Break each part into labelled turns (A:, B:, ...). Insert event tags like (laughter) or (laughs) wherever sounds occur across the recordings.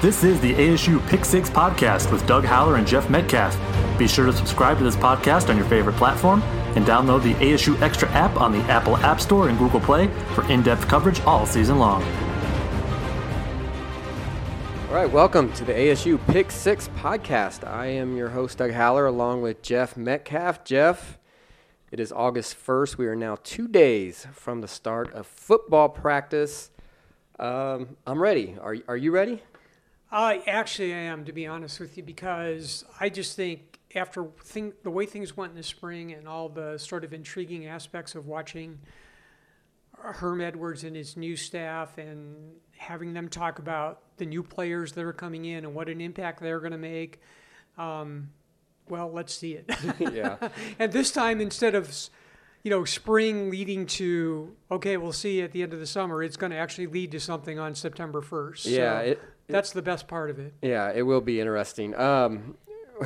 A: This is the ASU Pick Six podcast with Doug Haller and Jeff Metcalf. Be sure to subscribe to this podcast on your favorite platform and download the ASU Extra app on the Apple App Store and Google Play for in depth coverage all season long.
B: All right, welcome to the ASU Pick Six podcast. I am your host, Doug Haller, along with Jeff Metcalf. Jeff, it is August 1st. We are now two days from the start of football practice. Um, I'm ready. Are, are you ready?
C: Uh, actually, I am, to be honest with you, because I just think after think, the way things went in the spring and all the sort of intriguing aspects of watching Herm Edwards and his new staff and having them talk about the new players that are coming in and what an impact they're going to make, um, well, let's see it. (laughs)
B: yeah. (laughs)
C: and this time, instead of you know, spring leading to okay, we'll see at the end of the summer. It's going to actually lead to something on September first.
B: Yeah,
C: so
B: it,
C: that's the best part of it.
B: Yeah, it will be interesting. Um,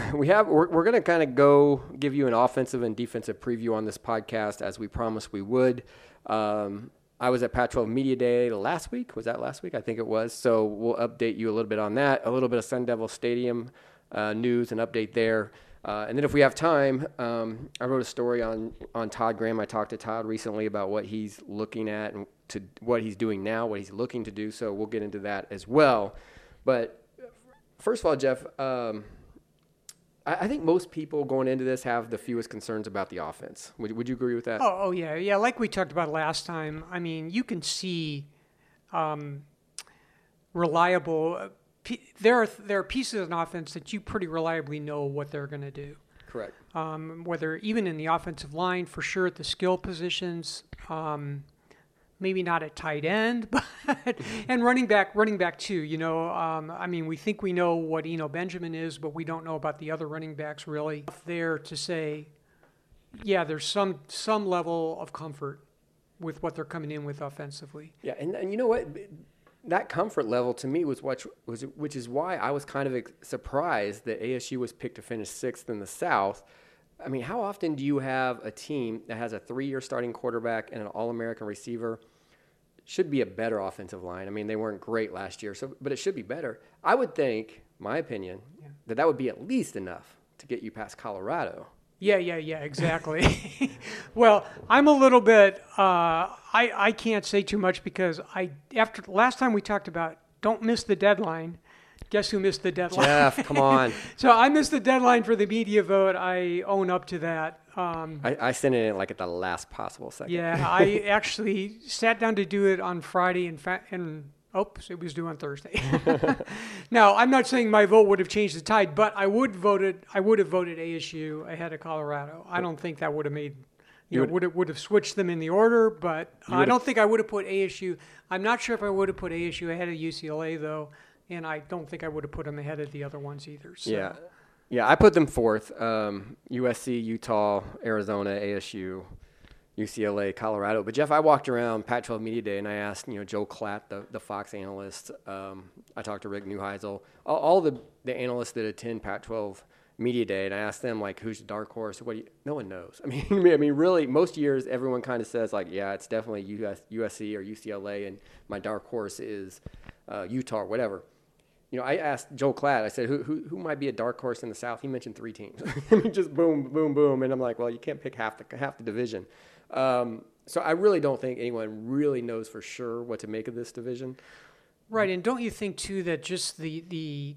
B: (laughs) we have we're, we're going to kind of go give you an offensive and defensive preview on this podcast as we promised we would. Um, I was at Pac-12 Media Day last week. Was that last week? I think it was. So we'll update you a little bit on that. A little bit of Sun Devil Stadium uh, news and update there. Uh, and then if we have time, um, I wrote a story on on Todd Graham. I talked to Todd recently about what he's looking at and to what he's doing now, what he's looking to do. So we'll get into that as well. But first of all, Jeff, um, I, I, think most people going into this have the fewest concerns about the offense. Would, would you agree with that?
C: Oh, oh, yeah, yeah. Like we talked about last time. I mean, you can see um, reliable. Uh, there are there are pieces in offense that you pretty reliably know what they're going to do.
B: Correct.
C: Um, whether even in the offensive line, for sure at the skill positions. Um, maybe not at tight end, (laughs) but and running back, running back too. You know, um, I mean, we think we know what Eno Benjamin is, but we don't know about the other running backs really. There to say, yeah, there's some some level of comfort with what they're coming in with offensively.
B: Yeah, and, and you know what? That comfort level to me was what was which is why I was kind of surprised that ASU was picked to finish sixth in the South I mean, how often do you have a team that has a three year starting quarterback and an All American receiver? Should be a better offensive line. I mean, they weren't great last year, so but it should be better. I would think, my opinion, yeah. that that would be at least enough to get you past Colorado.
C: Yeah, yeah, yeah, exactly. (laughs) well, I'm a little bit. Uh, I I can't say too much because I after last time we talked about don't miss the deadline guess who missed the deadline?
B: Jeff, come on. (laughs)
C: so I missed the deadline for the media vote. I own up to that.
B: Um, I, I, sent it in like at the last possible second.
C: Yeah, I (laughs) actually sat down to do it on Friday and, fa- and oops, it was due on Thursday. (laughs) now I'm not saying my vote would have changed the tide, but I would voted. I would have voted ASU ahead of Colorado. I don't think that would have made. You, you know, would have, would have switched them in the order, but I don't think I would have put ASU. I'm not sure if I would have put ASU ahead of UCLA though and I don't think I would have put them ahead of the other ones either. So.
B: Yeah, yeah, I put them fourth: um, USC, Utah, Arizona, ASU, UCLA, Colorado. But Jeff, I walked around Pac-12 Media Day and I asked, you know, Joe Klatt, the, the Fox analyst. Um, I talked to Rick Neuheisel, all, all, the the analysts that attend Pac-12 Media Day, and I asked them like, who's the dark horse? What? No one knows. I mean, (laughs) I mean, really, most years everyone kind of says like, yeah, it's definitely US, USC or UCLA, and my dark horse is uh, Utah or whatever you know, I asked Joe Klatt, I said, who, who, who might be a dark horse in the South? He mentioned three teams. (laughs) I mean, just boom, boom, boom. And I'm like, well, you can't pick half the, half the division. Um, so I really don't think anyone really knows for sure what to make of this division.
C: Right. And don't you think, too, that just the, the,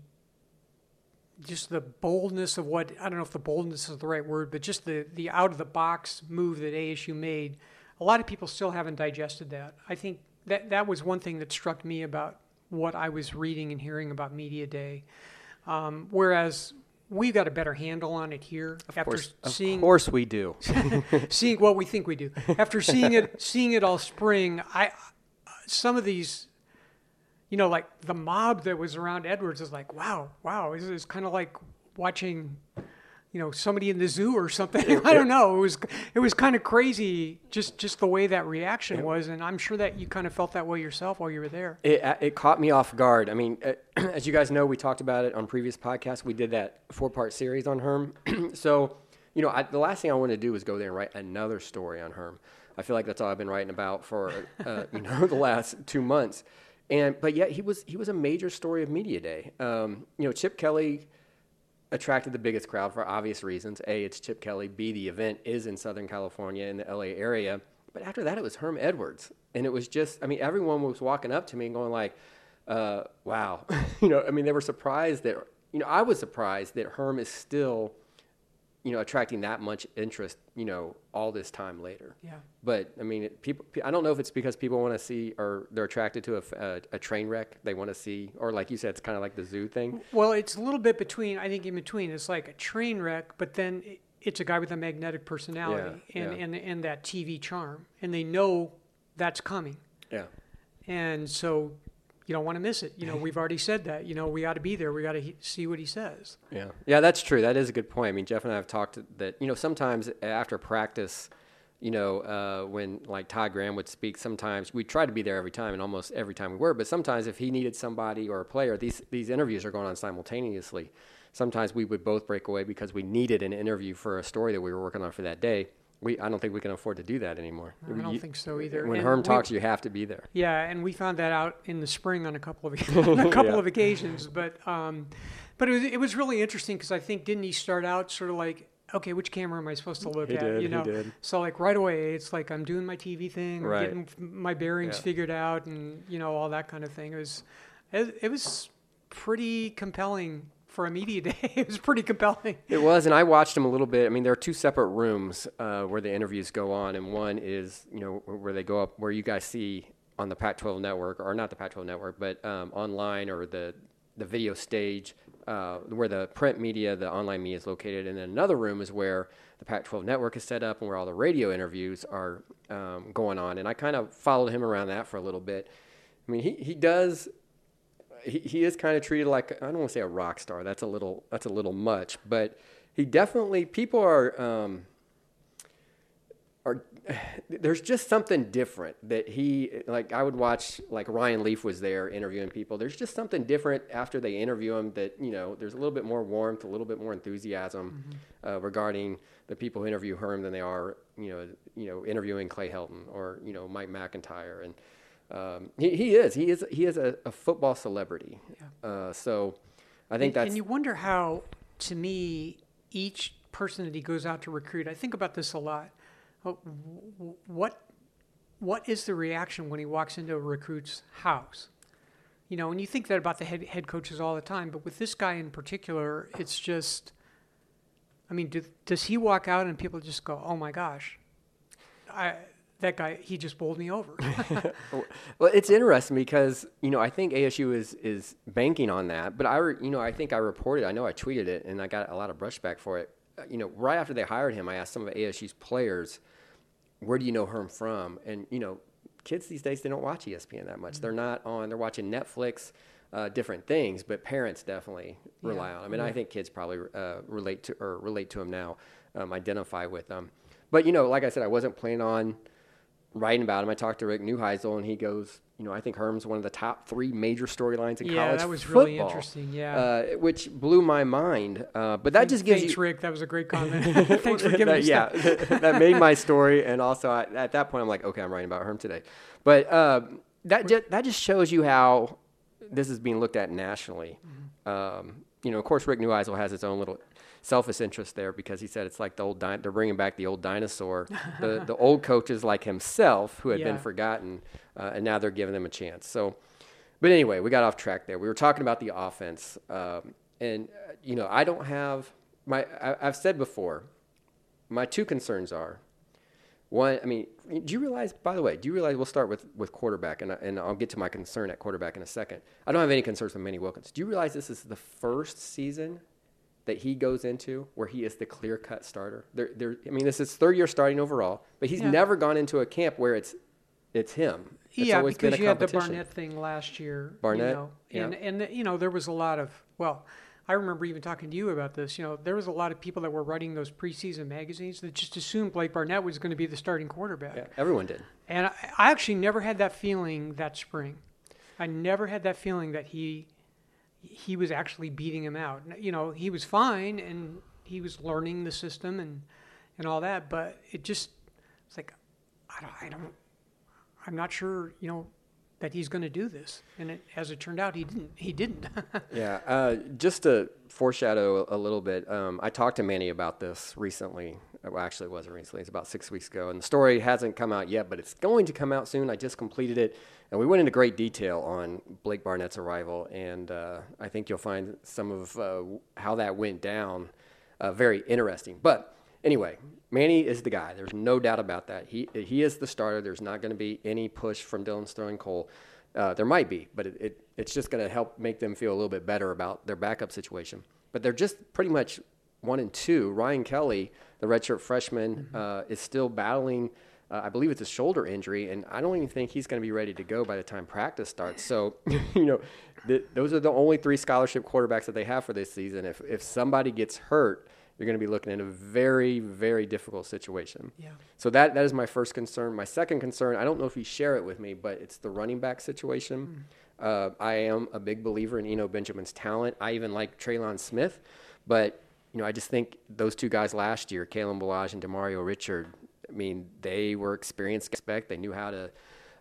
C: just the boldness of what, I don't know if the boldness is the right word, but just the, the out of the box move that ASU made, a lot of people still haven't digested that. I think that that was one thing that struck me about what I was reading and hearing about Media Day. Um, whereas we've got a better handle on it here
B: of after course, seeing. Of course, we do. (laughs) (laughs)
C: seeing what we think we do after seeing it, (laughs) seeing it all spring. I some of these, you know, like the mob that was around Edwards is like, wow, wow. It's, it's kind of like watching you know somebody in the zoo or something. (laughs) I don't know. It was it was kind of crazy just just the way that reaction was, and I'm sure that you kind of felt that way yourself while you were there.
B: It uh, it caught me off guard. I mean, (clears throat) as you guys know, we talked about it on previous podcasts. We did that four part series on Herm. (clears throat) so you know, I, the last thing I want to do is go there and write another story on Herm. I feel like that's all I've been writing about for uh, (laughs) you know the last two months. and but yet he was he was a major story of media day. Um, you know, Chip Kelly attracted the biggest crowd for obvious reasons. A, it's Chip Kelly. B, the event is in Southern California in the LA area. But after that, it was Herm Edwards, and it was just I mean everyone was walking up to me and going like, uh, "Wow," (laughs) you know. I mean they were surprised that you know I was surprised that Herm is still you know, attracting that much interest, you know, all this time later.
C: Yeah.
B: But I mean, it, people. I don't know if it's because people want to see, or they're attracted to a, a, a train wreck. They want to see, or like you said, it's kind of like the zoo thing.
C: Well, it's a little bit between. I think in between, it's like a train wreck, but then it's a guy with a magnetic personality
B: Yeah,
C: and,
B: yeah.
C: and and that TV charm, and they know that's coming,
B: Yeah.
C: and so you don't want to miss it. You know, we've already said that. You know, we got to be there. We got to he- see what he says.
B: Yeah, yeah, that's true. That is a good point. I mean, Jeff and I have talked that you know sometimes after practice, you know, uh, when like Todd Graham would speak, sometimes we try to be there every time, and almost every time we were. But sometimes if he needed somebody or a player, these these interviews are going on simultaneously. Sometimes we would both break away because we needed an interview for a story that we were working on for that day. We I don't think we can afford to do that anymore.
C: I don't
B: You-
C: think so either.
B: When
C: And
B: Herm
C: we-
B: talks, you have to be there.
C: Yeah, and we found that out in the spring on a couple of (laughs) (laughs) a couple
B: Yeah.
C: of occasions. But um, but it was it was really interesting because I think didn't he start out sort of like okay, which camera am I supposed to look
B: He
C: at?
B: did,
C: you
B: he
C: know,
B: did.
C: so like right away it's like I'm doing my TV thing,
B: Right.
C: getting my bearings
B: Yeah.
C: figured out, and you know all that kind of thing. It was it, it was pretty compelling for a media (laughs) day. it was pretty compelling.
B: It was, and I watched them a little bit. I mean, there are two separate rooms uh, where the interviews go on, and one is, you know, where they go up, where you guys see on the Pac-12 network, or not the Pac-12 network, but um, online or the the video stage, uh, where the print media, the online media is located, and then another room is where the Pac-12 network is set up and where all the radio interviews are um, going on. And I kind of followed him around that for a little bit. I mean, he he does he, he is kind of treated like I don't want to say a rock star. That's a little that's a little much, but he definitely people are um, are (sighs) there's just something different that he like I would watch like Ryan Leaf was there interviewing people. There's just something different after they interview him that you know there's a little bit more warmth, a little bit more enthusiasm uh, regarding the people who interview Herm than they are you know you know interviewing Clay Helton or you know Mike McIntyre and. Um, he, he is he is he is a, a football celebrity. Uh, so I think
C: and,
B: that's
C: and you wonder how, to me, each person that he goes out to recruit. I think about this a lot. What what is the reaction when he walks into a recruit's house? You know, and you think that about the head head coaches all the time, but with this guy in particular, it's just. I mean, do, does he walk out and people just go, "Oh my gosh, I that guy he just bowled me over"? (laughs)
B: Well, it's interesting because you know I think ASU is is banking on that, but I re, you know I think I reported, I know I tweeted it, and I got a lot of brushback for it. Uh, You know, right after they hired him, I asked some of ASU's players, "Where do you know Herm from?" And you know, kids these days they don't watch ESPN that much. They're not on. They're watching Netflix, uh, different things, but parents definitely rely
C: Yeah.
B: on. I mean, I think kids probably uh, relate to or relate to him now, um, identify with them. But you know, like I said, I wasn't planning on writing about him. I talked to Rick Neuheisel, and he goes, you know, I think Herm's one of the top three major storylines in
C: Yeah,
B: college
C: that was
B: football,
C: really interesting, yeah.
B: uh, which blew my mind. Uh, but that just gives
C: Thanks,
B: you,
C: Rick. That was a great comment. (laughs) (laughs) Thanks for giving
B: that,
C: me
B: yeah,
C: stuff. (laughs)
B: that made my story, and also I, at that point, I'm like, okay, I'm writing about Herm today. But uh, that just, that just shows you how this is being looked at nationally.
C: Mm-hmm.
B: Um, you know, of course, Rick Neuheisel has his own little selfish interest there because he said it's like the old di- they're bringing back the old dinosaur, (laughs) the the old coaches like himself who had been forgotten, uh, and now they're giving them a chance. So, but anyway, we got off track there. We were talking about the offense, um, and uh, you know, I don't have my. I, I've said before, my two concerns are one. I mean, do you realize? By the way, do you realize we'll start with with quarterback, and and I'll get to my concern at quarterback in a second. I don't have any concerns with Manny Wilkins. Do you realize this is the first season that he goes into where he is the clear cut starter? There, there. I mean, this is third year starting overall, but he's
C: Yeah.
B: never gone into a camp where it's it's him. It's
C: yeah, because
B: a
C: you had the. Barnett thing last year.
B: Barnett,
C: you know,
B: yeah.
C: and and you know there was a lot of well, I remember even talking to you about this. You know, there was a lot of people that were writing those preseason magazines that just assumed Blake Barnett was going to be the starting quarterback.
B: Yeah, everyone did.
C: And I, I actually never had that feeling that spring. I never had that feeling that he he was actually beating him out. You know, he was fine and he was learning the system and and all that, but it just it's like I don't I don't I'm not sure, you know, that he's going to do this, and it, as it turned out, he didn't. He didn't. (laughs)
B: yeah, uh, just to foreshadow a little bit, um, I talked to Manny about this recently. Well, actually, it wasn't recently. It's about six weeks ago, and the story hasn't come out yet, but it's going to come out soon. I just completed it, and we went into great detail on Blake Barnett's arrival, and uh, I think you'll find some of uh, how that went down uh, very interesting. But anyway, Manny is the guy. There's no doubt about that. He he is the starter. There's not going to be any push from Dillon Sterling Cole. Uh, there might be, but it, it it's just going to help make them feel a little bit better about their backup situation. But they're just pretty much one and two. Ryan Kelly, the redshirt freshman, mm-hmm. uh, is still battling. Uh, I believe it's a shoulder injury, and I don't even think he's going to be ready to go by the time practice starts. So, (laughs) you know, th- those are the only three scholarship quarterbacks that they have for this season. If if somebody gets hurt, you're going to be looking at a very, very difficult situation.
C: Yeah.
B: So that that is my first concern. My second concern, I don't know if you share it with me, but it's the running back situation. Mm. Uh, I am a big believer in Eno Benjamin's talent. I even like Trelon Smith, but you know, I just think those two guys last year, Kalen Ballage and Demario Richard. I mean, they were experienced. Expect they knew how to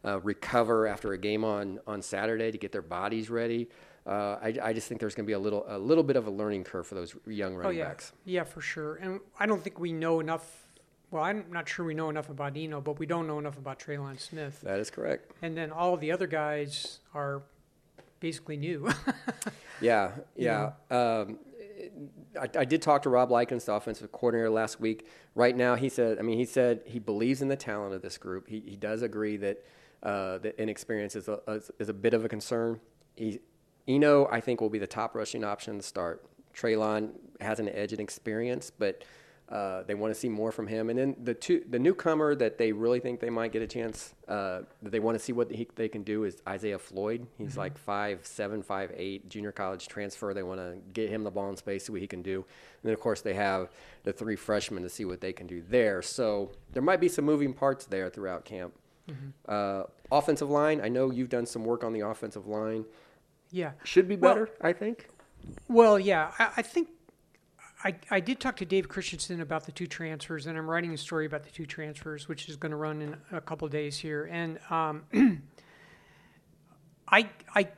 B: uh, recover after a game on on Saturday to get their bodies ready uh, I, I, just think there's going to be a little a little bit of a learning curve for those young oh, running
C: oh, yeah.
B: backs.
C: Yeah, for sure. And I don't think we know enough. Well, I'm not sure we know enough about Eno, but we don't know enough about Trelon Smith.
B: That is correct.
C: And then all the other guys are basically new. (laughs)
B: yeah, yeah. Um, I, I, did talk to Rob Likens, the offensive coordinator, last week. Right now, he said, I mean, he said he believes in the talent of this group. He, he does agree that uh, inexperience is a, is a bit of a concern. He, Eno, I think, will be the top rushing option to start. Trelon has an edge in experience, but uh, they want to see more from him. And then the two, the newcomer that they really think they might get a chance, uh, that they want to see what he, they can do is Isaiah Floyd. He's mm-hmm. like five seven, five eight, junior college transfer. They want to get him the ball in space, see what he can do. And then of course they have the three freshmen to see what they can do there. So there might be some moving parts there throughout camp. Mm-hmm. Uh, offensive line. I know you've done some work on the offensive line.
C: Yeah.
B: Should be better, well, I think.
C: Well, yeah. I, I, think I, I did talk to Dave Christensen about the two transfers, and I'm writing a story about the two transfers, which is going to run in a couple days here. And um, (clears throat) I, I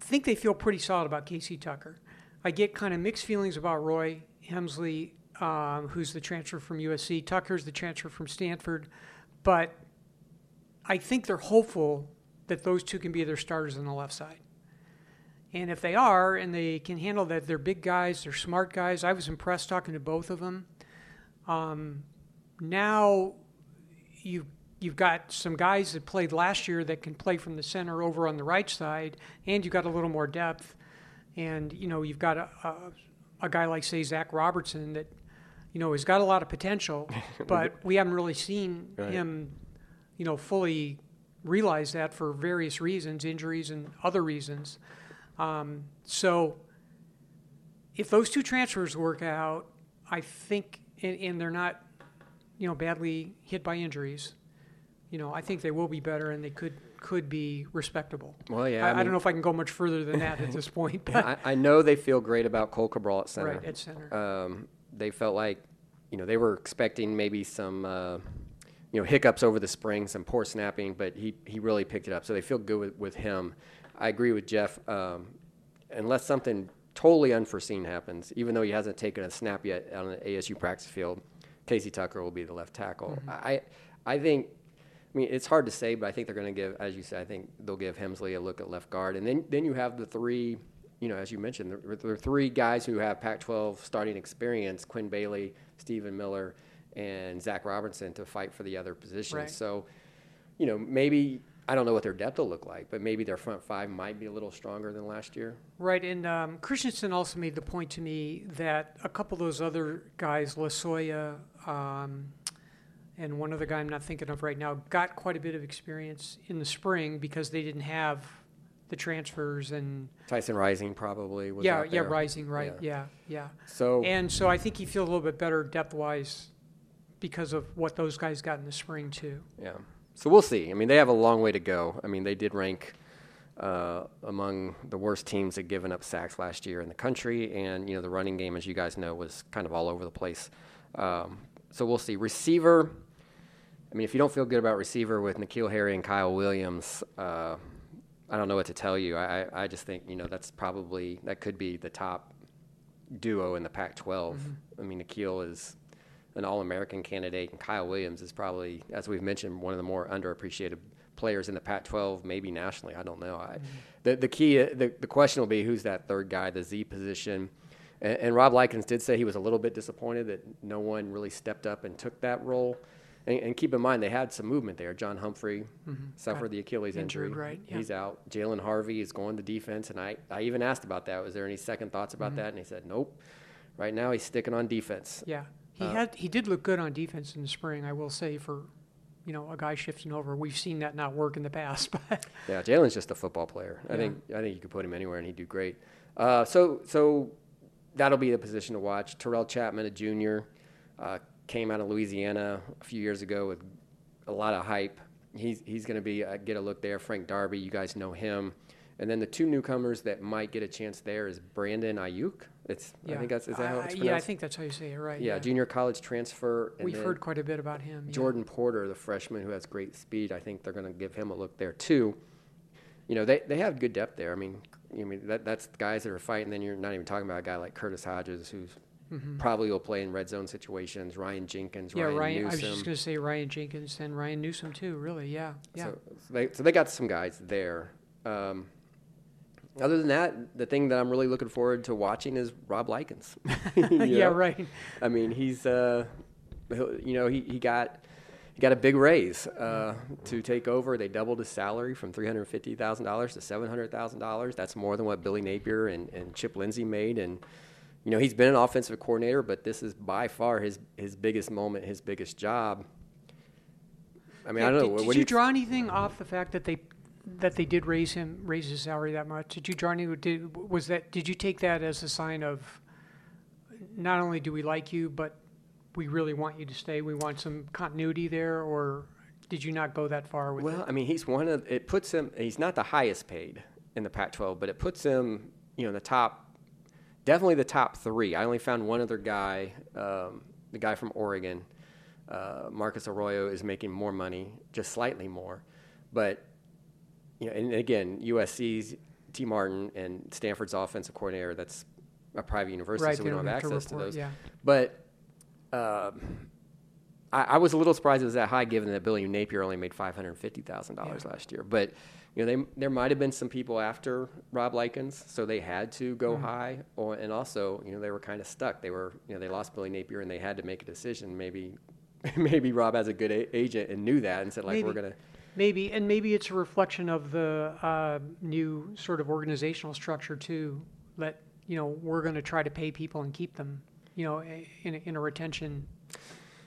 C: think they feel pretty solid about Casey Tucker. I get kind of mixed feelings about Roy Hemsley, um, who's the transfer from USC. Tucker's the transfer from Stanford. But I think they're hopeful that those two can be their starters on the left side. And if they are, and they can handle that, they're big guys, they're smart guys. I was impressed talking to both of them. Um, now you've you've got some guys that played last year that can play from the center over on the right side, and you've got a little more depth. And you know you've got a, a, a guy like say Zach Robertson that you know has got a lot of potential, (laughs) but we haven't really seen right. him you know fully realize that for various reasons, injuries and other reasons. Um, so if those two transfers work out, I think, and, and, they're not, you know, badly hit by injuries, you know, I think they will be better and they could could be respectable.
B: Well, yeah.
C: I,
B: I, mean,
C: I don't know if I can go much further than that at this point. (laughs) But
B: I, I, know they feel great about Cohl Cabral at center.
C: Right at center.
B: Um, they felt like, you know, they were expecting maybe some. Uh, you know, hiccups over the spring, some poor snapping, but he, he really picked it up. So they feel good with, with him. I agree with Jeff. Um, unless something totally unforeseen happens, even though he hasn't taken a snap yet on an ASU practice field, Casey Tucker will be the left tackle. Mm-hmm. I, I think. I mean, it's hard to say, but I think they're going to give, as you said, I think they'll give Hemsley a look at left guard, and then then you have the three, you know, as you mentioned, there, there are three guys who have Pac-12 starting experience: Quinn Bailey, Stephen Miller, and Zach Robertson to fight for the other positions. Right. So, you know, maybe I don't know what their depth will look like, but maybe their front five might be a little stronger than last year.
C: Right, and um, Christensen also made the point to me that a couple of those other guys, Losoya, um, and one other guy I'm not thinking of right now, got quite a bit of experience in the spring because they didn't have the transfers and
B: Tyson Rising probably was
C: yeah yeah Rising right yeah. yeah yeah
B: so
C: and so I think he feels a little bit better depth wise because of what those guys got in the spring too.
B: Yeah. So we'll see. I mean, they have a long way to go. I mean, they did rank uh, among the worst teams that given up sacks last year in the country, and you know the running game, as you guys know, was kind of all over the place. Um, so we'll see. Receiver, I mean, if you don't feel good about receiver with N'Keal Harry and Kyle Williams, uh, I don't know what to tell you. I, I just think you know that's probably that could be the top duo in the Pac-12. Mm-hmm. I mean, N'Keal is an All-American candidate, and Kyle Williams is probably, as we've mentioned, one of the more underappreciated players in the Pac-12, maybe nationally. I don't know. I, mm-hmm. the the key, the, the question will be who's that third guy, the Z position. And, and Rob Likens did say he was a little bit disappointed that no one really stepped up and took that role. And, and, keep in mind, they had some movement there. John Humphrey mm-hmm. suffered the Achilles injury.
C: Right, yeah.
B: He's out. Jalen Harvey is going to defense. And I, I even asked about that. Was there any second thoughts about mm-hmm. that? And he said, nope. Right now, he's sticking on defense.
C: Yeah. He, uh, had, he did look good on defense in the spring, I will say, for you know a guy shifting over. We've seen that not work in the past. (laughs) But
B: yeah, Jalen's just a football player. I yeah. think I think you could put him anywhere and he'd do great. Uh, so so that'll be the position to watch. Terrell Chapman, a junior, uh, came out of Louisiana a few years ago with a lot of hype. He's he's going to be uh, get a look there. Frank Darby, you guys know him. And then the two newcomers that might get a chance there is Brandon Aiyuk. It's yeah. I think that's is that how it's pronounced?
C: yeah, I think that's how you say it, right?
B: Yeah,
C: yeah.
B: junior college transfer.
C: We've heard quite a bit about him.
B: Geordon. Porter, the freshman who has great speed. I think they're going to give him a look there too. You know, they, they have good depth there. I mean, I mean that that's guys that are fighting. Then you're not even talking about a guy like Curtis Hodges, who's mm-hmm. probably will play in red zone situations. Ryan Jenkins,
C: yeah,
B: Ryan,
C: Ryan. I was just going to say Ryan Jenkins and Ryan Newsome too. Really, yeah, yeah.
B: So, so, they so they got some guys there. Um, other than that, the thing that I'm really looking forward to watching is Rob Likens. (laughs) (laughs)
C: yeah, right.
B: I mean, he's uh, you know he, he got he got a big raise uh, to take over. They doubled his salary from three hundred fifty thousand dollars to seven hundred thousand dollars. That's more than what Billy Napier and, and Chip Lindsey made. And you know he's been an offensive coordinator, but this is by far his his biggest moment, his biggest job. I mean, yeah, I don't
C: know.
B: Did,
C: what,
B: did
C: you, you draw anything off the fact that they that they did raise him, raise his salary that much. Did you, Johnny? Did was that? Did you take that as a sign of not only do we like you, but we really want you to stay? We want some continuity there, or did you not go that far with
B: well,
C: it?
B: I mean, he's one of. It puts him. He's not the highest paid in the Pac-12, but it puts him, you know, in the top. Definitely the top three. I only found one other guy, um, the guy from Oregon, uh, Marcus Arroyo, is making more money, just slightly more, but you know, and again, USC's Tee Martin and Stanford's offensive coordinator. That's a private university,
C: right,
B: so we don't have access
C: to, report,
B: to those.
C: Yeah.
B: But um, I, I, was a little surprised it was that high, given that Billy Napier only made five hundred fifty thousand yeah. dollars last year. But you know, they, there might have been some people after Rob Likens, so they had to go mm-hmm. high. Or, and also, you know, they were kind of stuck. They were, you know, they lost Billy Napier, and they had to make a decision. Maybe, (laughs) maybe Rob has a good a- agent and knew that, and said like,
C: maybe.
B: we're gonna
C: Maybe, and maybe it's a reflection of the uh, new sort of organizational structure too. That you know we're going to try to pay people and keep them, you know, in a, in a retention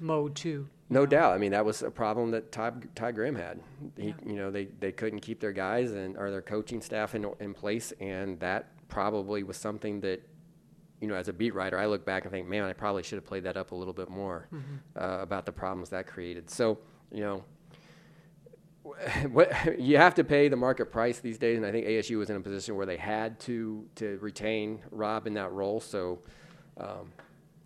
C: mode too.
B: No know? doubt. I mean, that was a problem that Ty, Ty Graham had. He, yeah. You know, they, they couldn't keep their guys and or their coaching staff in in place, and that probably was something that, you know, as a beat writer, I look back and think, man, I probably should have played that up a little bit more mm-hmm. uh, about the problems that created. So, you know, (laughs) what you have to pay the market price these days, and I think ASU was in a position where they had to to retain Rob in that role. So um,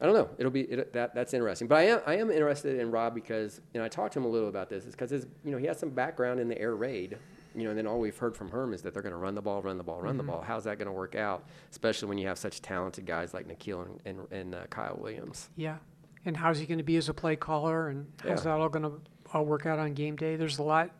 B: I don't know. It'll be it, that that's interesting. But I am I am interested in Rob because you know I talked to him a little about this. Is because his you know he has some background in the air raid. You know, and then all we've heard from Herm is that they're going to run the ball, run the ball, run mm-hmm. the ball. How's that going to work out? Especially when you have such talented guys like N'Keal and and, and uh, Kyle Williams.
C: Yeah, and how's he going to be as a play caller, and how's yeah. that all going to all work out on game day? There's a lot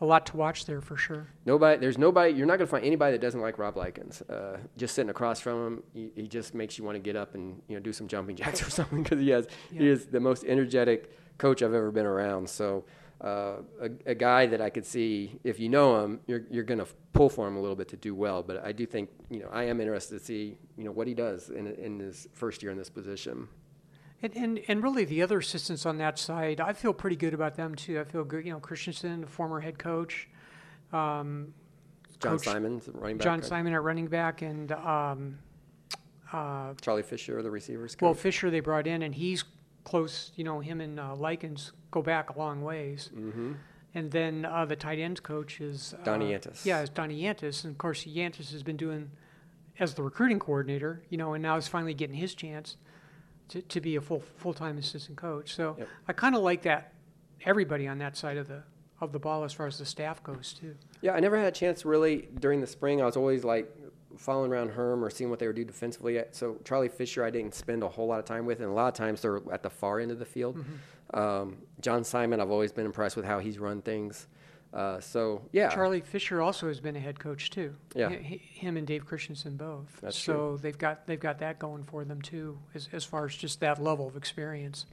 C: a lot to watch there for sure.
B: Nobody, there's nobody. You're not going to find anybody that doesn't like Rob Likens. Uh, just sitting across from him, he, he, just makes you want to get up and you know do some jumping (laughs) jacks or something because he has yeah. he is the most energetic coach I've ever been around. So. Uh, a, a, guy that I could see, if you know him, you're, you're going to pull for him a little bit to do well. But I do think, you know, I am interested to see, you know, what he does in, in his first year in this position.
C: And, and and really the other assistants on that side, I feel pretty good about them too. I feel good. You know, Christensen, the former head coach, um,
B: John coach Simon, running back.
C: John Simon at running back, and um,
B: uh, Charlie Fisher, the receivers. Coach.
C: Well, Fisher they brought in, and he's close. You know, him and uh, Likens go back a long ways.
B: Mm-hmm.
C: And then uh, the tight ends coach is
B: uh, Donnie Yantis.
C: Yeah, it's Donnie Yantis, and of course Yantis has been doing as the recruiting coordinator. You know, and now he's finally getting his chance to, to be a full full time assistant coach. So yep. I kind of like that everybody on that side of the of the ball as far as the staff goes too.
B: Yeah, I never had a chance really during the spring. I was always like following around Herm or seeing what they were do defensively. So Charlie Fisher, I didn't spend a whole lot of time with, and a lot of times they're at the far end of the field.
C: Mm-hmm.
B: Um, John Simon, I've always been impressed with how he's run things. Uh, so yeah,
C: Charlie Fisher also has been a head coach too.
B: Yeah.
C: H- him and Dave Christensen both.
B: That's
C: so
B: true.
C: they've got they've got that going for them too, as as far as just that level of experience.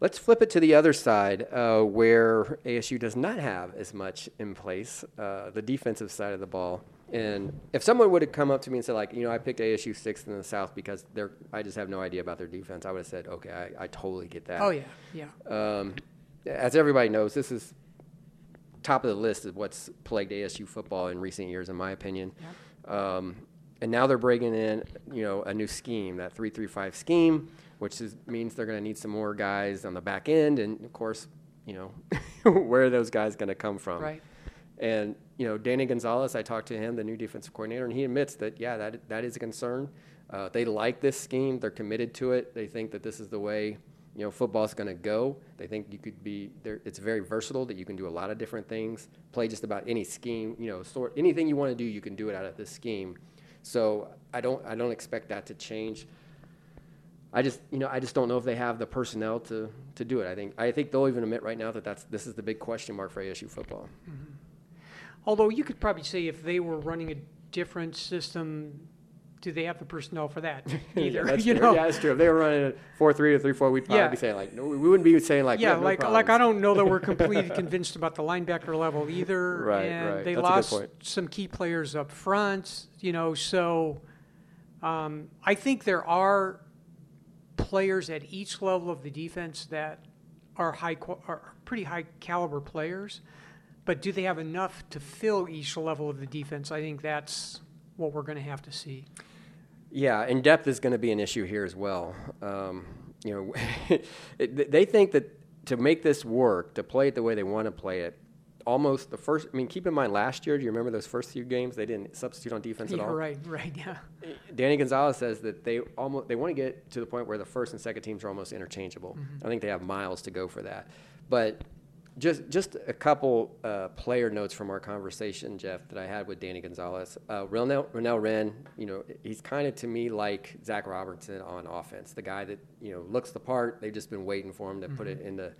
B: Let's flip it to the other side, uh, where ASU does not have as much in place, uh, the defensive side of the ball. And if someone would have come up to me and said, like, you know, I picked ASU sixth in the South because they're, I just have no idea about their defense, I would have said, okay, I, I totally get that.
C: Oh yeah, yeah.
B: Um, as everybody knows, this is top of the list of what's plagued ASU football in recent years, in my opinion. Um, and now they're bringing in, you know, a new scheme, that three-three-five scheme, which is, means they're going to need some more guys on the back end, and of course, you know, (laughs) where are those guys going to come from?
C: Right.
B: And you know, Danny Gonzales, I talked to him, the new defensive coordinator, and he admits that yeah, that that is a concern. Uh, they like this scheme. They're committed to it. They think that this is the way you know football's going to go. They think you could be there. It's very versatile. That you can do a lot of different things. Play just about any scheme. You know, sort anything you want to do, you can do it out of this scheme. So I don't I don't expect that to change. I just you know I just don't know if they have the personnel to to do it. I think I think they'll even admit right now that that's this is the big question mark for ASU football. Mm-hmm.
C: Although you could probably say if they were running a different system, do they have the personnel for that? (laughs)
B: yeah,
C: Either,
B: that's
C: you
B: true.
C: know.
B: Yeah, that's true. If they were running a four three or three four, we'd probably
C: Yeah.
B: be saying like, no, we wouldn't be saying like,
C: yeah,
B: no
C: like like I don't know that we're completely (laughs) convinced about the linebacker level either.
B: Right,
C: and
B: right.
C: They
B: That's a good
C: lost some key players up front, you know. So um, I think there are players at each level of the defense that are high, are pretty high caliber players. But do they have enough to fill each level of the defense? I think that's what we're going to have to see.
B: Yeah, and depth is going to be an issue here as well. Um, you know, (laughs) they think that to make this work, to play it the way they want to play it, almost the first. I mean, keep in mind last year. Do you remember those first few games? They didn't substitute on defense at
C: Yeah,
B: all.
C: right, right, yeah.
B: Danny Gonzales says that they almost they want to get to the point where the first and second teams are almost interchangeable. I think they have miles to go for that. But just just a couple uh, player notes from our conversation, Jeff, that I had with Danny Gonzales. Uh, Renell Wren, you know, he's kind of to me like Zach Robertson on offense, the guy that you know looks the part. They've just been waiting for him to put it into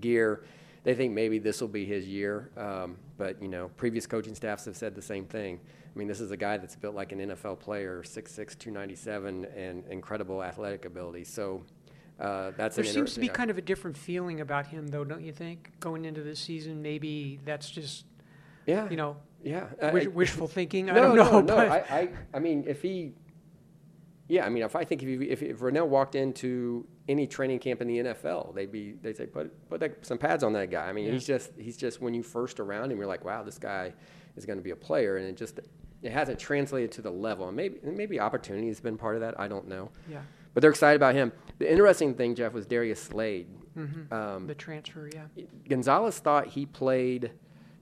B: gear. They think maybe this will be his year, um, but you know, previous coaching staffs have said the same thing. I mean, this is a guy that's built like an NFL player, 6'6", 297, and incredible athletic ability. So uh, that's
C: There seems to be kind of a different feeling about him, though, don't you think? Going into this season, maybe that's just
B: yeah,
C: you know
B: yeah,
C: wish,
B: I-
C: wishful (laughs) thinking.
B: no,
C: I don't know,
B: no, no. I, I, I mean, if he, yeah, I mean, if I think if he, if, if Renell walked into any training camp in the NFL, they'd be they'd say put put that, some pads on that guy. I mean,
C: Yeah.
B: he's just he's just when you first around him, you're like, wow, this guy is going to be a player, and it just it hasn't translated to the level. And maybe maybe opportunity has been part of that. I don't know,
C: yeah,
B: but they're excited about him. The interesting thing, Jeff, was Darius Slade. Um,
C: the transfer, yeah.
B: Gonzales thought he played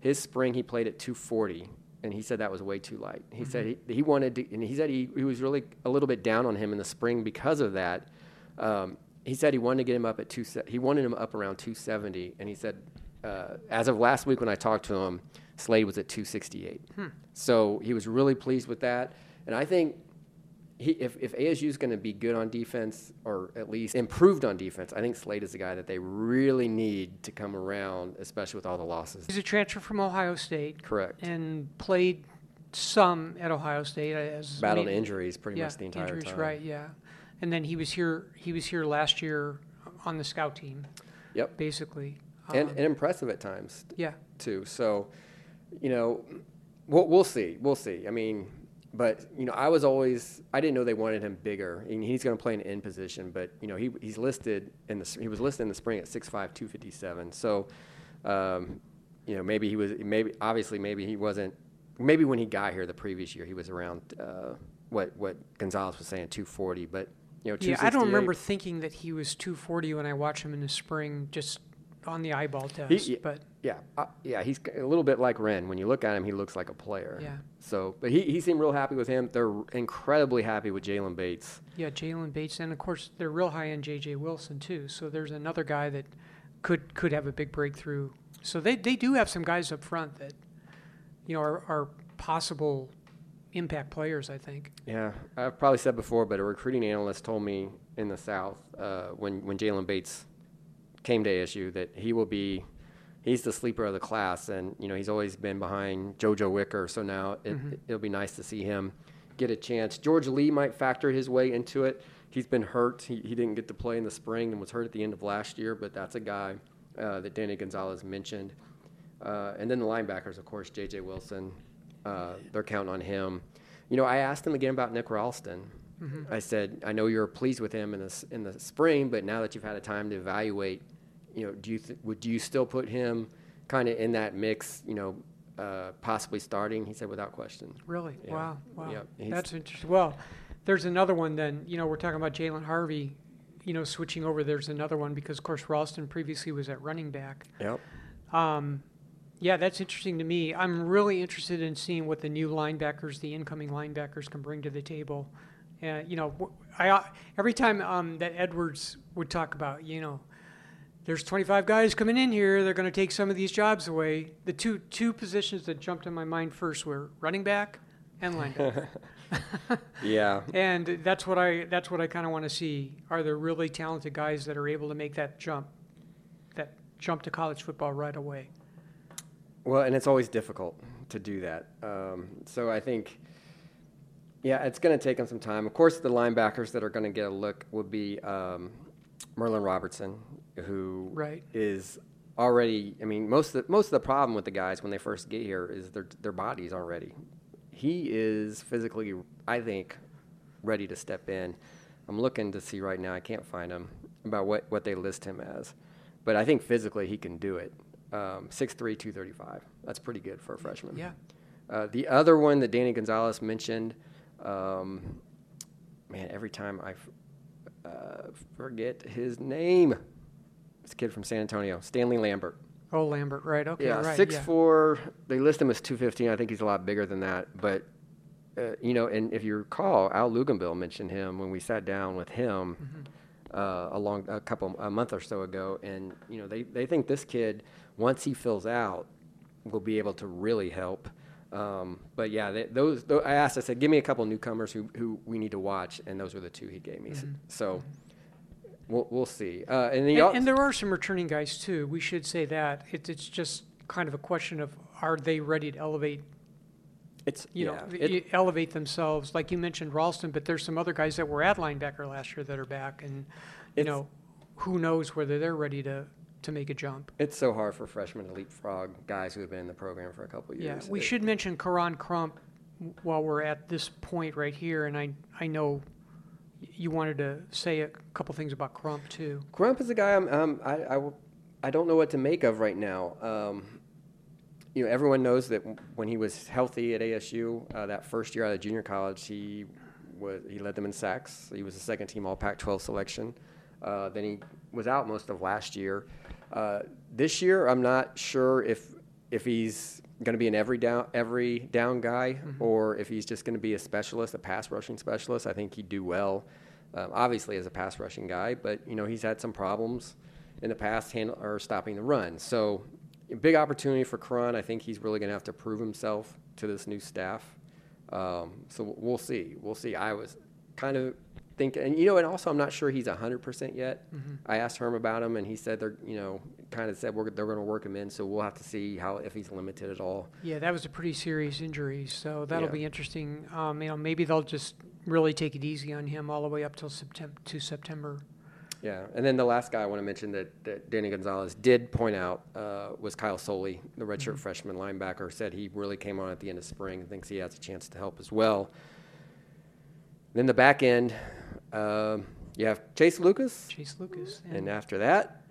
B: his spring. He played at 240, and he said that was way too light. He said he, he wanted to, and he said he, he was really a little bit down on him in the spring because of that. Um, he said he wanted to get him up at two. He wanted him up around 270, and he said uh, as of last week when I talked to him, Slade was at 268. So he was really pleased with that, and I think he, if, if ASU is going to be good on defense or at least improved on defense, I think Slade is the guy that they really need to come around, especially with all the losses.
C: He's a transfer from Ohio State
B: Correct.
C: and played some at Ohio State as
B: Battled
C: main-
B: injuries pretty
C: yeah,
B: much the entire
C: injuries,
B: time.
C: right? Yeah, and then he was here. He was here last year on the scout team,
B: Yep.
C: basically.
B: And,
C: Um,
B: and impressive at times
C: yeah,
B: too. So, you know, we'll, we'll see. We'll see. I mean, but you know, I was always I didn't know they wanted him bigger. I mean, he's going to play an end position, but you know, he he's listed in the he was listed in the spring at 6'5", 257. So, um, you know, maybe he was maybe obviously maybe he wasn't maybe when he got here the previous year he was around uh, what what Gonzales was saying 240, but you know,
C: yeah. I don't remember thinking that he was 240 when I watched him in the spring, just on the eyeball test.
B: He- yeah,
C: but
B: yeah, uh, yeah, he's a little bit like Wren. When you look at him, he looks like a player.
C: Yeah.
B: So, but he, he seemed real happy with him. They're incredibly happy with Jalen Bates.
C: yeah, Jalen Bates, and of course they're real high on J.J. Wilson too. So there's another guy that could could have a big breakthrough. So they they do have some guys up front that you know are, are possible impact players. I think.
B: Yeah, I've probably said before, but a recruiting analyst told me in the South uh, when when Jalen Bates came to ASU that he will be he's the sleeper of the class, and you know he's always been behind JoJo Wicker. So now it,
C: Mm-hmm.
B: it'll be nice to see him get a chance. George Lee might factor his way into it. He's been hurt. He, he didn't get to play in the spring and was hurt at the end of last year, but that's a guy uh, that Danny Gonzales mentioned. Uh, and then the linebackers, of course, J.J. Wilson. Uh, they're counting on him. You know, I asked him again about Nick Ralston. I said, I know you're pleased with him in the, in the spring, but now that you've had a time to evaluate, you know, do you th- would do you still put him kind of in that mix? You know, uh, possibly starting. He said, without question.
C: Really?
B: Yeah.
C: Wow. Wow.
B: Yeah,
C: That's interesting. Well, there's another one then. You know, we're talking about Jalen Harvey. You know, switching over. There's another one because, of course, Ralston previously was at running back.
B: Yep.
C: Um, yeah, that's interesting to me. I'm really interested in seeing what the new linebackers, the incoming linebackers, can bring to the table. Uh, you know, I every time um, that Edwards would talk about, you know, there's 25 guys coming in here. They're going to take some of these jobs away. The two two positions that jumped in my mind first were running back and linebacker. (laughs)
B: Yeah. (laughs)
C: and that's what I that's what I kind of want to see. Are there really talented guys that are able to make that jump, that jump to college football right away?
B: Well, and it's always difficult to do that. Um, so I think, yeah, it's going to take them some time. Of course, the linebackers that are going to get a look would be um, Merlin Robertson, who
C: Right.
B: is already. I mean, most of the, most of the problem with the guys when they first get here is their their bodies already. He is physically, I think, ready to step in. I'm looking to see right now. I can't find him about what, what they list him as, but I think physically he can do it. Um, 6'3", 235. That's pretty good for a freshman.
C: Yeah.
B: Uh, the other one that Danny Gonzales mentioned, um, man, every time I f- uh, forget his name. This kid from San Antonio, Stanley Lambert.
C: Oh, Lambert, right? Okay,
B: Yeah,
C: right.
B: six
C: yeah.
B: four. They list him as two fifteen. I think he's a lot bigger than that. But uh, you know, and if you recall, Al Luginbill mentioned him when we sat down with him
C: Mm-hmm.
B: uh, a long a couple a month or so ago, and you know they they think this kid once he fills out will be able to really help. Um, but yeah, they, those, tho- I asked. I said, give me a couple newcomers who who we need to watch, and those were the two he gave me. So. We'll, we'll see. Uh, and, he
C: Mm-hmm. And, and there are some returning guys too. We should say that it, it's just kind of a question of are they ready to elevate,
B: it's
C: you
B: yeah,
C: know,
B: it-
C: elevate themselves? Like you mentioned Ralston, but there's some other guys that were at linebacker last year that are back, and you know, who knows whether they're ready to to make a jump.
B: It's so hard for freshmen to leapfrog guys who have been in the program for a couple of
C: Yeah,
B: years.
C: we should mention Koron Crump while we're at this point right here, and I I know you wanted to say a couple things about Crump too.
B: Crump is a guy I'm, um, I, I, I don't know what to make of right now. Um, you know, everyone knows that when he was healthy at ASU, uh, that first year out of junior college, he was he led them in sacks. He was a second team All Pac-12 selection. Uh, then he was out most of last year. Uh, this year, I'm not sure if if he's going to be an every down every down guy or if he's just going to be a specialist, a pass rushing specialist. I think he'd do well, um, obviously as a pass rushing guy, but you know he's had some problems in the past handle, or stopping the run. So big opportunity for Koron. I think he's really going to have to prove himself to this new staff. Um, so we'll see. We'll see. I was kind of thinking, and you know, and also I'm not sure he's 100% yet. I asked Herm about him, and he said they're, you know, kind of said we're, they're going to work him in. So we'll have to see how if he's limited at all.
C: Yeah, that was a pretty serious injury, so that'll
B: Yeah.
C: be interesting. Um, you know, maybe they'll just really take it easy on him all the way up till September to September.
B: Yeah, and then the last guy I want to mention that, that Danny Gonzales did point out uh, was Kyle Soelle, the redshirt freshman linebacker. Said he really came on at the end of spring and thinks he has a chance to help as well. Then the back end, um you have Chase Lucas,
C: Chase Lucas. And,
B: and after that,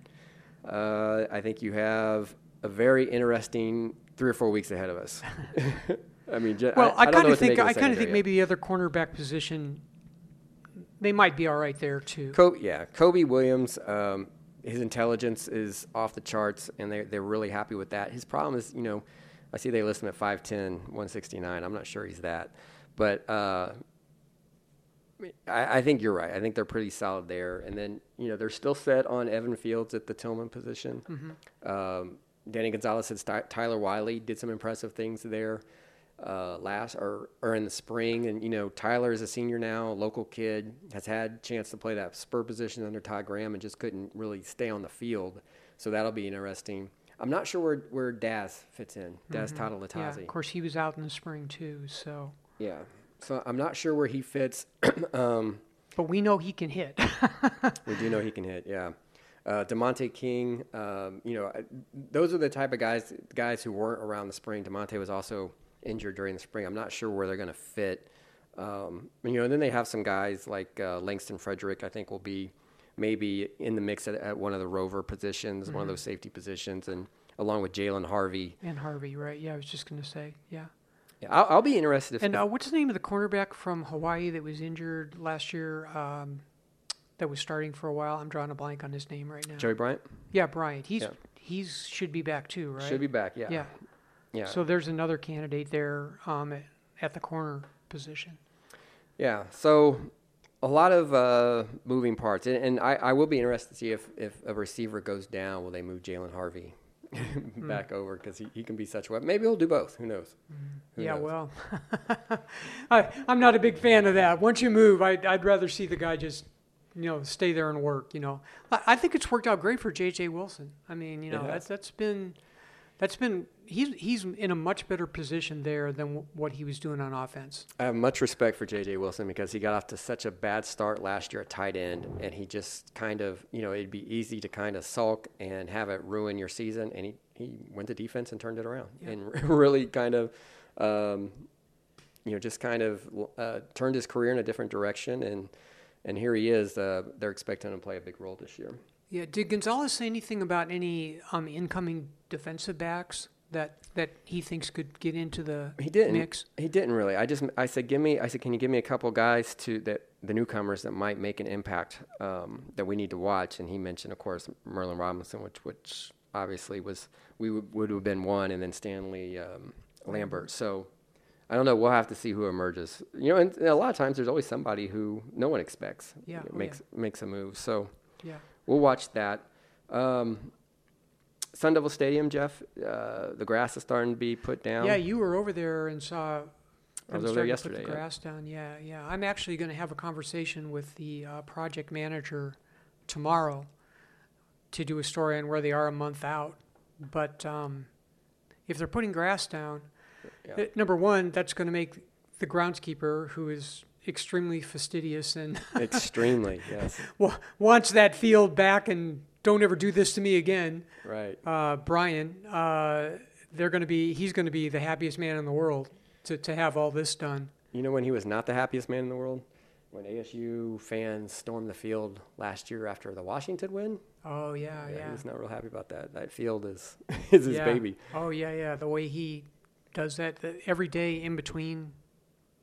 B: uh, I think you have a very interesting three or four weeks ahead of us. (laughs) (laughs) I mean, ju-
C: well, I,
B: don't
C: kind of think I kind of think maybe the other cornerback position, they might be all right there too.
B: Kobe, yeah, Kobe Williams. Um, his intelligence is off the charts, and they they're really happy with that. His problem is, you know, I see they list him at 5'10", 169. I'm not sure he's that, but uh, I, I think you're right. I think they're pretty solid there. And then, you know, they're still set on Evan Fields at the Tillman position.
C: Mm-hmm.
B: Um, Danny Gonzales said Sty- Tyler Whiley did some impressive things there uh, last or, or in the spring. And, you know, Tyler is a senior now, a local kid, has had a chance to play that spur position under Todd Graham and just couldn't really stay on the field. So that'll be interesting. I'm not sure where, where Daz fits in, Daz
C: Yeah, of course he was out in the spring too. So,
B: Yeah. So I'm not sure where he fits. (clears throat) um,
C: but we know he can hit. (laughs)
B: we do know he can hit. Yeah. Uh, Demonte King, um, you know, those are the type of guys guys who weren't around the spring. Demonte was also injured during the spring. I'm not sure where they're going to fit. Um, you know, and then they have some guys like uh, Langston Frederick. I think will be maybe in the mix at, at one of the rover positions, one of those safety positions, and along with Jalen Harvey.
C: and Harvey, right? Yeah, I was just gonna say, yeah.
B: Yeah, I'll, I'll be interested if,
C: And uh, what's the name of the cornerback from Hawaii that was injured last year? Um, that was starting for a while. I'm drawing a blank on his name right now.
B: Joey Bryant
C: Yeah, Bryant. He's
B: Yeah.
C: he's should be back too, right?
B: should be back. Yeah.
C: Yeah.
B: Yeah.
C: So there's another candidate there um, at, at the corner position.
B: Yeah, so a lot of uh, moving parts, and, and I, I will be interested to see if, if a receiver goes down, will they move Jalen Harvey (laughs) Hmm. back over because he, he can be such a weapon. Maybe he'll do both. Who knows? Who
C: yeah,
B: knows?
C: well, (laughs) I, I'm not a big fan of that. Once you move, I'd, I'd rather see the guy just, you know, stay there and work. You know, I, I think it's worked out great for J.J. Wilson. I mean, you know, that's that's been, that's been he's he's in a much better position there than w- what he was doing on offense.
B: I have much respect for J.J. Wilson because he got off to such a bad start last year at tight end, and he just kind of, you know, it'd be easy to kind of sulk and have it ruin your season, and he, he went to defense and turned it around,
C: Yeah.
B: and (laughs) really kind of, um, you know, just kind of uh, turned his career in a different direction, and and here he is. Uh, they're expecting him to play a big role this year.
C: Yeah. Did Gonzales say anything about any um, incoming defensive backs that that he thinks could get into the
B: He didn't.
C: mix?
B: He didn't really. I just I said, give me. I said, can you give me a couple guys to that the newcomers that might make an impact um, that we need to watch? And he mentioned, of course, Merlin Robertson, which which obviously was we would, would have been one, and then Stanley um, Lambert. So I don't know. We'll have to see who emerges. You know, and a lot of times there's always somebody who no one expects
C: Yeah, oh,
B: makes makes a move. So
C: Yeah.
B: we'll watch that. Um, Sun Devil Stadium, Jeff. Uh, the grass is starting to be put down.
C: Yeah, you were over there and saw.
B: I was over there yesterday,
C: Put
B: yeah.
C: grass down. Yeah, yeah. I'm actually going to have a conversation with the uh, project manager tomorrow to do a story on where they are a month out. But um, if they're putting grass down,
B: Yeah.
C: uh, number one, that's going to make the groundskeeper, who is extremely fastidious and
B: Extremely, yes. (laughs)
C: wa- wants that field back and don't ever do this to me again.
B: Right.
C: uh, Brian, uh, they're going to be, he's going to be the happiest man in the world to, to have all this done.
B: You know when he was not the happiest man in the world? When ASU fans stormed the field last year after the Washington win?
C: Oh yeah,
B: yeah,
C: yeah.
B: he was not real happy about that. That field is (laughs) is his
C: Yeah.
B: baby.
C: Oh yeah, yeah. The way he does that every day in between,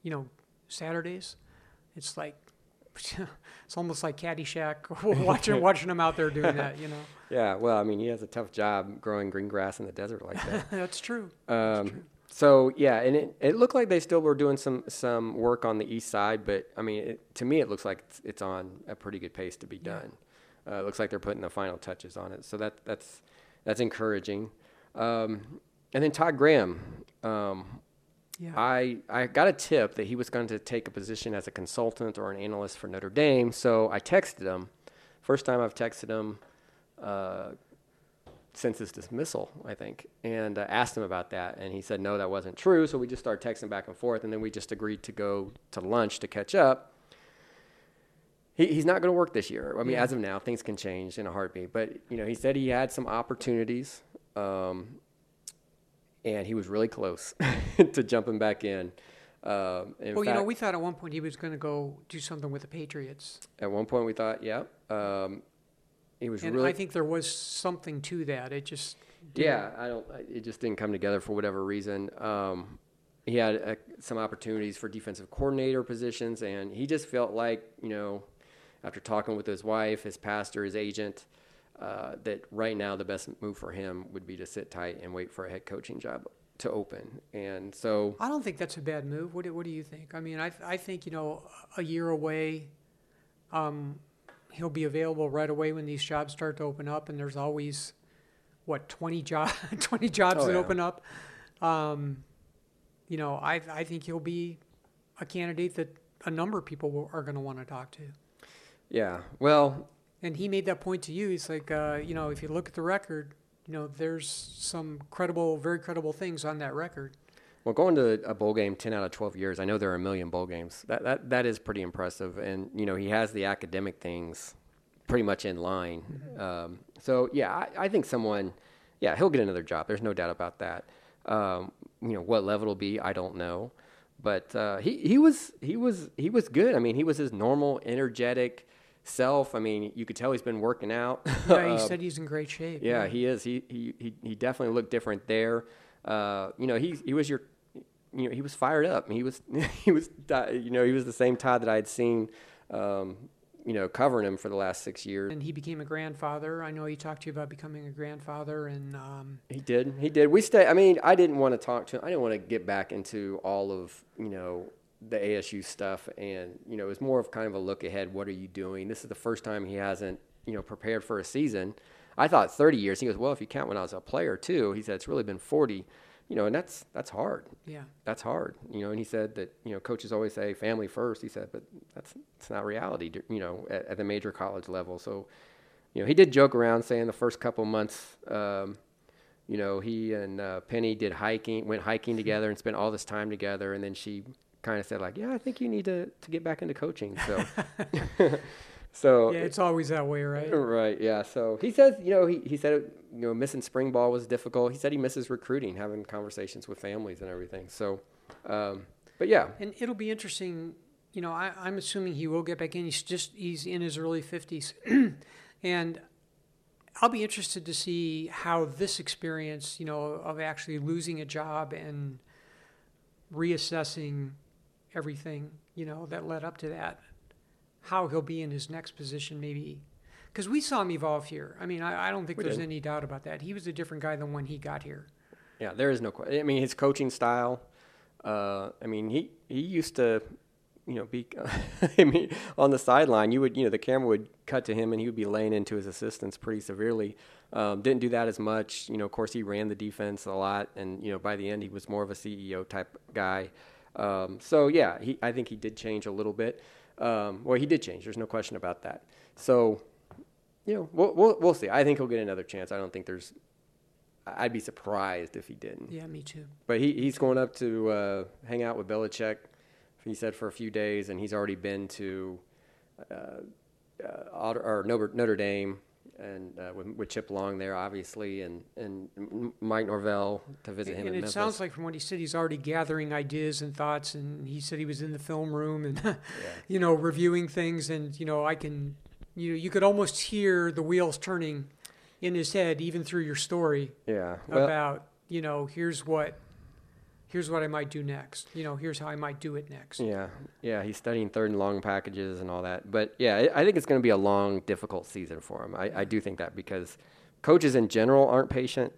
C: you know, Saturdays, it's like (laughs) it's almost like Caddyshack (laughs) watching (laughs) watching him out there doing that. You know,
B: Yeah, well, I mean, he has a tough job growing green grass in the desert like that.
C: that's true.
B: Um, so yeah, and it, it looked like they still were doing some some work on the east side, but I mean, it, to me, it looks like it's, it's on a pretty good pace to be
C: Yeah.
B: done. Uh, it looks like they're putting the final touches on it, so that that's that's encouraging. Um, and then Todd Graham, um,
C: Yeah.
B: I I got a tip that he was going to take a position as a consultant or an analyst for Notre Dame, so I texted him. First time I've texted him uh, since his dismissal, I think, and uh, asked him about that, and he said no, that wasn't true. So we just started texting back and forth, and then we just agreed to go to lunch to catch up. He, he's not going to work this year. I mean,
C: Yeah.
B: as of now, things can change in a heartbeat. But you know, he said he had some opportunities, um, and he was really close (laughs) to jumping back in. Um, in
C: well, you know, we thought at one point he was going to go do something with the Patriots,
B: at one point we thought, yeah, um, he was
C: and
B: really
C: I think there was something to that. It just didn't-
B: Yeah, I don't. It just didn't come together for whatever reason. Um, he had uh, some opportunities for defensive coordinator positions, and he just felt like you know, after talking with his wife, his pastor, his agent, uh, that right now the best move for him would be to sit tight and wait for a head coaching job to open, and so
C: I don't think that's a bad move. What do, what do you think? I mean, I I think you know a year away, um, he'll be available right away when these jobs start to open up, and there's always what 20 job (laughs) 20 jobs
B: Oh,
C: that
B: yeah.
C: open up. Um, you know, I I think he'll be a candidate that a number of people will, are going to want to talk to.
B: yeah. Well,
C: And he made that point to you. He's like, uh, you know, if you look at the record, you know, there's some credible, very credible things on that record.
B: Well, going to a bowl game ten out of twelve years, I know there are a million bowl games. That that that is pretty impressive, and you know he has the academic things pretty much in line. Um, so yeah, I, I think someone, yeah, he'll get another job. There's no doubt about that. Um, you know what level it'll be, I don't know, but uh, he he was he was he was good. I mean, he was his normal, energetic self. I mean, you could tell he's been working out. (laughs)
C: Yeah, he
B: Uh,
C: said he's in great shape.
B: yeah, he is. He he he, he definitely looked different there. Uh, you know, he he was your, you know, he was fired up. He was (laughs) he was you know he was the same Todd that I had seen, um, you know, covering him for the last six years.
C: And he became a grandfather. I know he talked to you about becoming a grandfather, and um,
B: He did. He did. We stay. I mean, I didn't want to talk to him. I didn't want to get back into all of you know the ASU stuff, and you know, it was more of kind of a look ahead. What are you doing? This is the first time he hasn't you know prepared for a season. I thought 30 years. He goes, well, if you count when I was a player too, he said it's really been 40. You know, and that's that's hard.
C: yeah,
B: That's hard. You know, and he said that you know coaches always say family first. He said, but that's it's not reality. You know, at, at the major college level. So, you know, he did joke around saying the first couple months. Um, you know, he and uh, Penny did hiking, went hiking together, and spent all this time together. And then she kind of said, like, "Yeah, I think you need to to get back into coaching." So, (laughs) (laughs) so
C: yeah, it's always that way, right? (laughs)
B: Right. Yeah. So he says, you know, he, he said, you know, missing spring ball was difficult. He said he misses recruiting, having conversations with families and everything. So, um, but yeah,
C: And it'll be interesting. You know, I, I'm assuming he will get back in. He's just he's in his early 50s, (clears throat) and I'll be interested to see how this experience, you know, of actually losing a job and reassessing everything, you know, that led up to that, how he'll be in his next position, maybe. Because we saw him evolve here. I mean, I, I don't think
B: We
C: there's
B: did.
C: any doubt about that. He was a different guy than when he got here.
B: yeah, there is no question. I mean, his coaching style. Uh, I mean, he he used to, you know, be. (laughs) I mean, on the sideline, you would, you know, the camera would cut to him, and he would be laying into his assistants pretty severely. Um, didn't do that as much. You know, of course, he ran the defense a lot, and you know, by the end, he was more of a CEO type guy. Um, so yeah, he I think he did change a little bit. Um, well, he did change. There's no question about that. So, you know, we'll, we'll we'll see. I think he'll get another chance. I don't think there's. I'd be surprised if he didn't.
C: Yeah, me too.
B: But he, he's going up to uh, hang out with Belichick. He said for a few days, and he's already been to uh, uh, Otter- or Notre, Notre Dame and uh, with, with Chip Long there, obviously, and and Mike Norvell to visit him
C: and
B: in
C: it
B: Memphis.
C: sounds like from what he said, he's already gathering ideas and thoughts. And he said he was in the film room and, (laughs) you know, reviewing things. And you know, I can, you know, you could almost hear the wheels turning in his head, even through your story
B: yeah. Well,
C: about, you know, here's what, here's what I might do next. You know, here's how I might do it next.
B: Yeah, yeah, he's studying third and long packages and all that. But yeah, I think it's going to be a long, difficult season for him. I, I do think that because coaches in general aren't patient.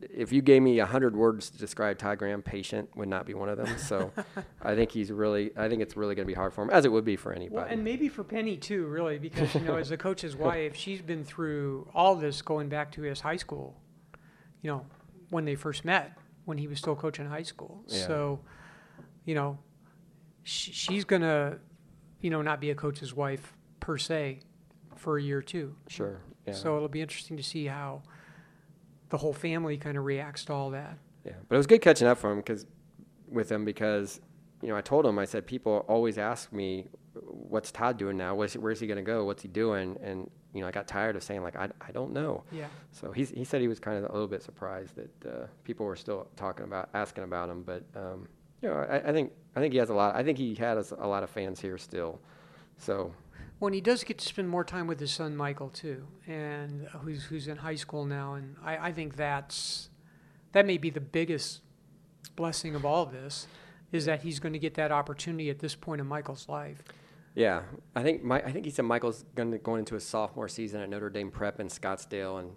B: If you gave me a hundred words to describe Ty Graham, patient would not be one of them. So (laughs) I think he's really, I think it's really going to be hard for him, as it would be for anybody.
C: Well, and maybe for Penny too, really, because you know, as a coach's (laughs) wife, she's been through all this going back to his high school. You know, when they first met, when he was still coaching high school.
B: Yeah.
C: So, you know, sh- she's gonna, you know, not be a coach's wife per se for a year or two.
B: sure. Yeah.
C: So it'll be interesting to see how the whole family kind of reacts to all that.
B: Yeah, but it was good catching up for him because with him because you know I told him I said people always ask me what's Todd doing now? Where's he, where's he going to go? What's he doing? And you know I got tired of saying like I, I don't know.
C: Yeah.
B: So he's, he said he was kind of a little bit surprised that uh, people were still talking about asking about him, but um, you know I, I think I think he has a lot. I think he has a lot of fans here still. So
C: Well, and he does get to spend more time with his son Michael too, and who's who's in high school now, and I, I think that's that may be the biggest blessing of all of this, is that he's going to get that opportunity at this point in Michael's life.
B: Yeah, I think my, I think he said Michael's going to, going into his sophomore season at Notre Dame Prep in Scottsdale, and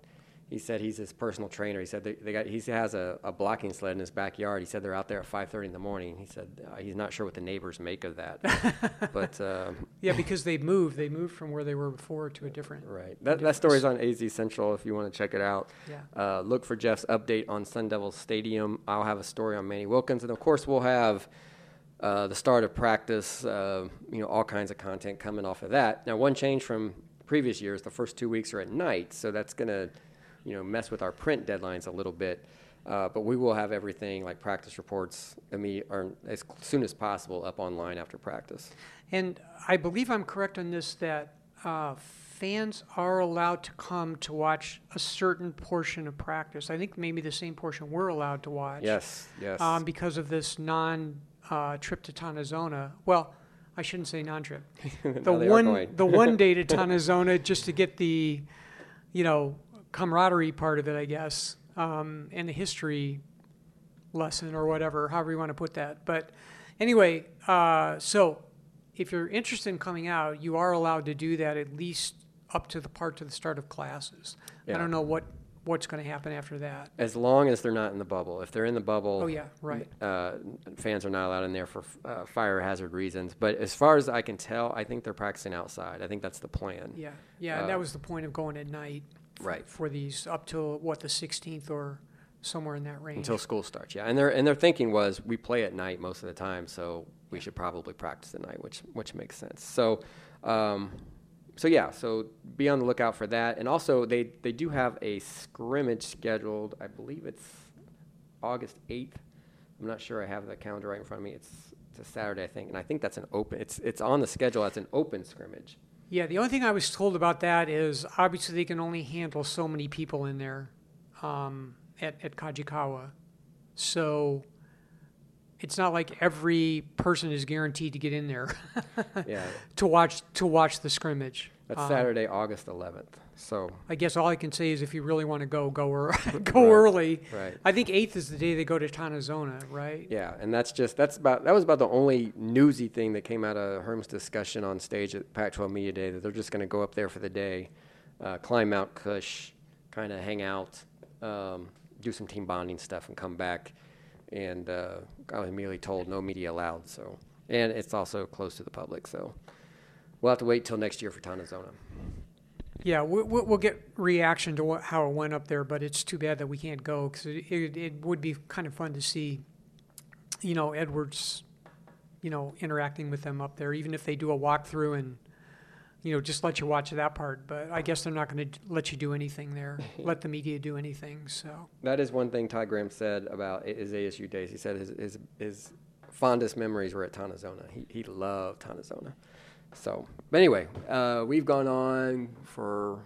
B: he said he's his personal trainer. He said they, they got he has a, a blocking sled in his backyard. He said they're out there at 5:30 in the morning. He said uh, he's not sure what the neighbors make of that, (laughs) but um,
C: Yeah, because they moved. They moved from where they were before to a different.
B: right. That that story's on AZ Central if you want to check it out.
C: Yeah.
B: Uh, look for Jeff's update on Sun Devil Stadium. I'll have a story on Manny Wilkins, and of course we'll have uh, the start of practice. Uh, you know, all kinds of content coming off of that. Now, one change from previous years: the first two weeks are at night, so that's gonna, you know, mess with our print deadlines a little bit. Uh, but we will have everything like practice reports immediate, or as soon as possible up online after practice.
C: And I believe I'm correct on this that uh, fans are allowed to come to watch a certain portion of practice. I think maybe the same portion we're allowed to watch.
B: Yes, yes.
C: Um, because of this non uh, trip to Tontozona. Well, I shouldn't say non trip. (laughs) The one the one day to (laughs) Tontozona just to get the, you know, camaraderie part of it, I guess, um, and the history lesson or whatever, however you want to put that. But anyway, uh, so if you're interested in coming out, you are allowed to do that at least up to the part to the start of classes. I don't know what what's going to happen after that.
B: as long as they're not in the bubble. If they're in the bubble,
C: Oh yeah, right.
B: uh, fans are not allowed in there for uh, fire hazard reasons. But as far as I can tell, I think they're practicing outside. I think that's the plan.
C: Yeah, yeah, and that
B: Uh,
C: was the point of going at night. f-
B: Right.
C: For these up to what the 16th or somewhere in that range.
B: Until school starts, yeah. And their and their thinking was we play at night most of the time, so we should probably practice at night, which which makes sense. So, um, so yeah, so be on the lookout for that. And also, they they do have a scrimmage scheduled. I believe it's August eighth. I'm not sure. I have the calendar right in front of me. It's it's a Saturday, I think, and I think that's an open. It's it's on the schedule as an open scrimmage.
C: Yeah, the only thing I was told about that is obviously they can only handle so many people in there um, at at Kajikawa, so it's not like every person is guaranteed to get in there (laughs)
B: Yeah,
C: to watch to watch the scrimmage.
B: that's
C: Um,
B: Saturday, August 11th. So
C: I guess all I can say is if you really want to go, go ear- (laughs) go
B: Right.
C: early.
B: right.
C: I think eighth is the day they go to Tontozona, right?
B: Yeah, and that's just that's about that was about the only newsy thing that came out of Herm's discussion on stage at Pac-12 Media Day that they're just going to go up there for the day, uh, climb Mount Kush, kind of hang out, um, do some team bonding stuff, and come back. And uh, I was immediately told no media allowed. So, and it's also close to the public, so we'll have to wait till next year for Tontozona.
C: Yeah, we, we- we'll get reaction to what, how it went up there, but it's too bad that we can't go because it, it, it would be kind of fun to see, you know, Edwards, you know, interacting with them up there, even if they do a walkthrough and, you know, just let you watch that part. But I guess they're not going to let you do anything there, (laughs) let the media do anything. So
B: That is one thing Ty Graham said about his ASU days. He said his, his, his fondest memories were at Tontozona. He, he loved Tontozona. So, but anyway, uh, we've gone on for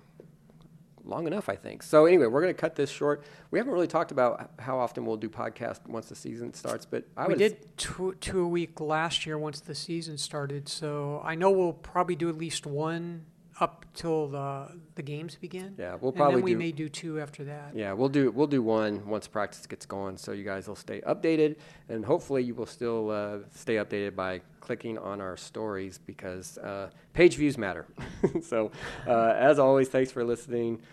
B: long enough, I think. So anyway, we're going to cut this short. We haven't really talked about how often we'll do podcast once the season starts, but I
C: we did two, two a week last year once the season started. So I know we'll probably do at least one up till the the games begin.
B: Yeah, we'll
C: and
B: probably
C: then we
B: do.
C: may do two after that.
B: Yeah, we'll do we'll do one once practice gets going, so you guys will stay updated, and hopefully you will still uh, stay updated by clicking on our stories because uh, page views matter. (laughs) so, uh, as always, thanks for listening.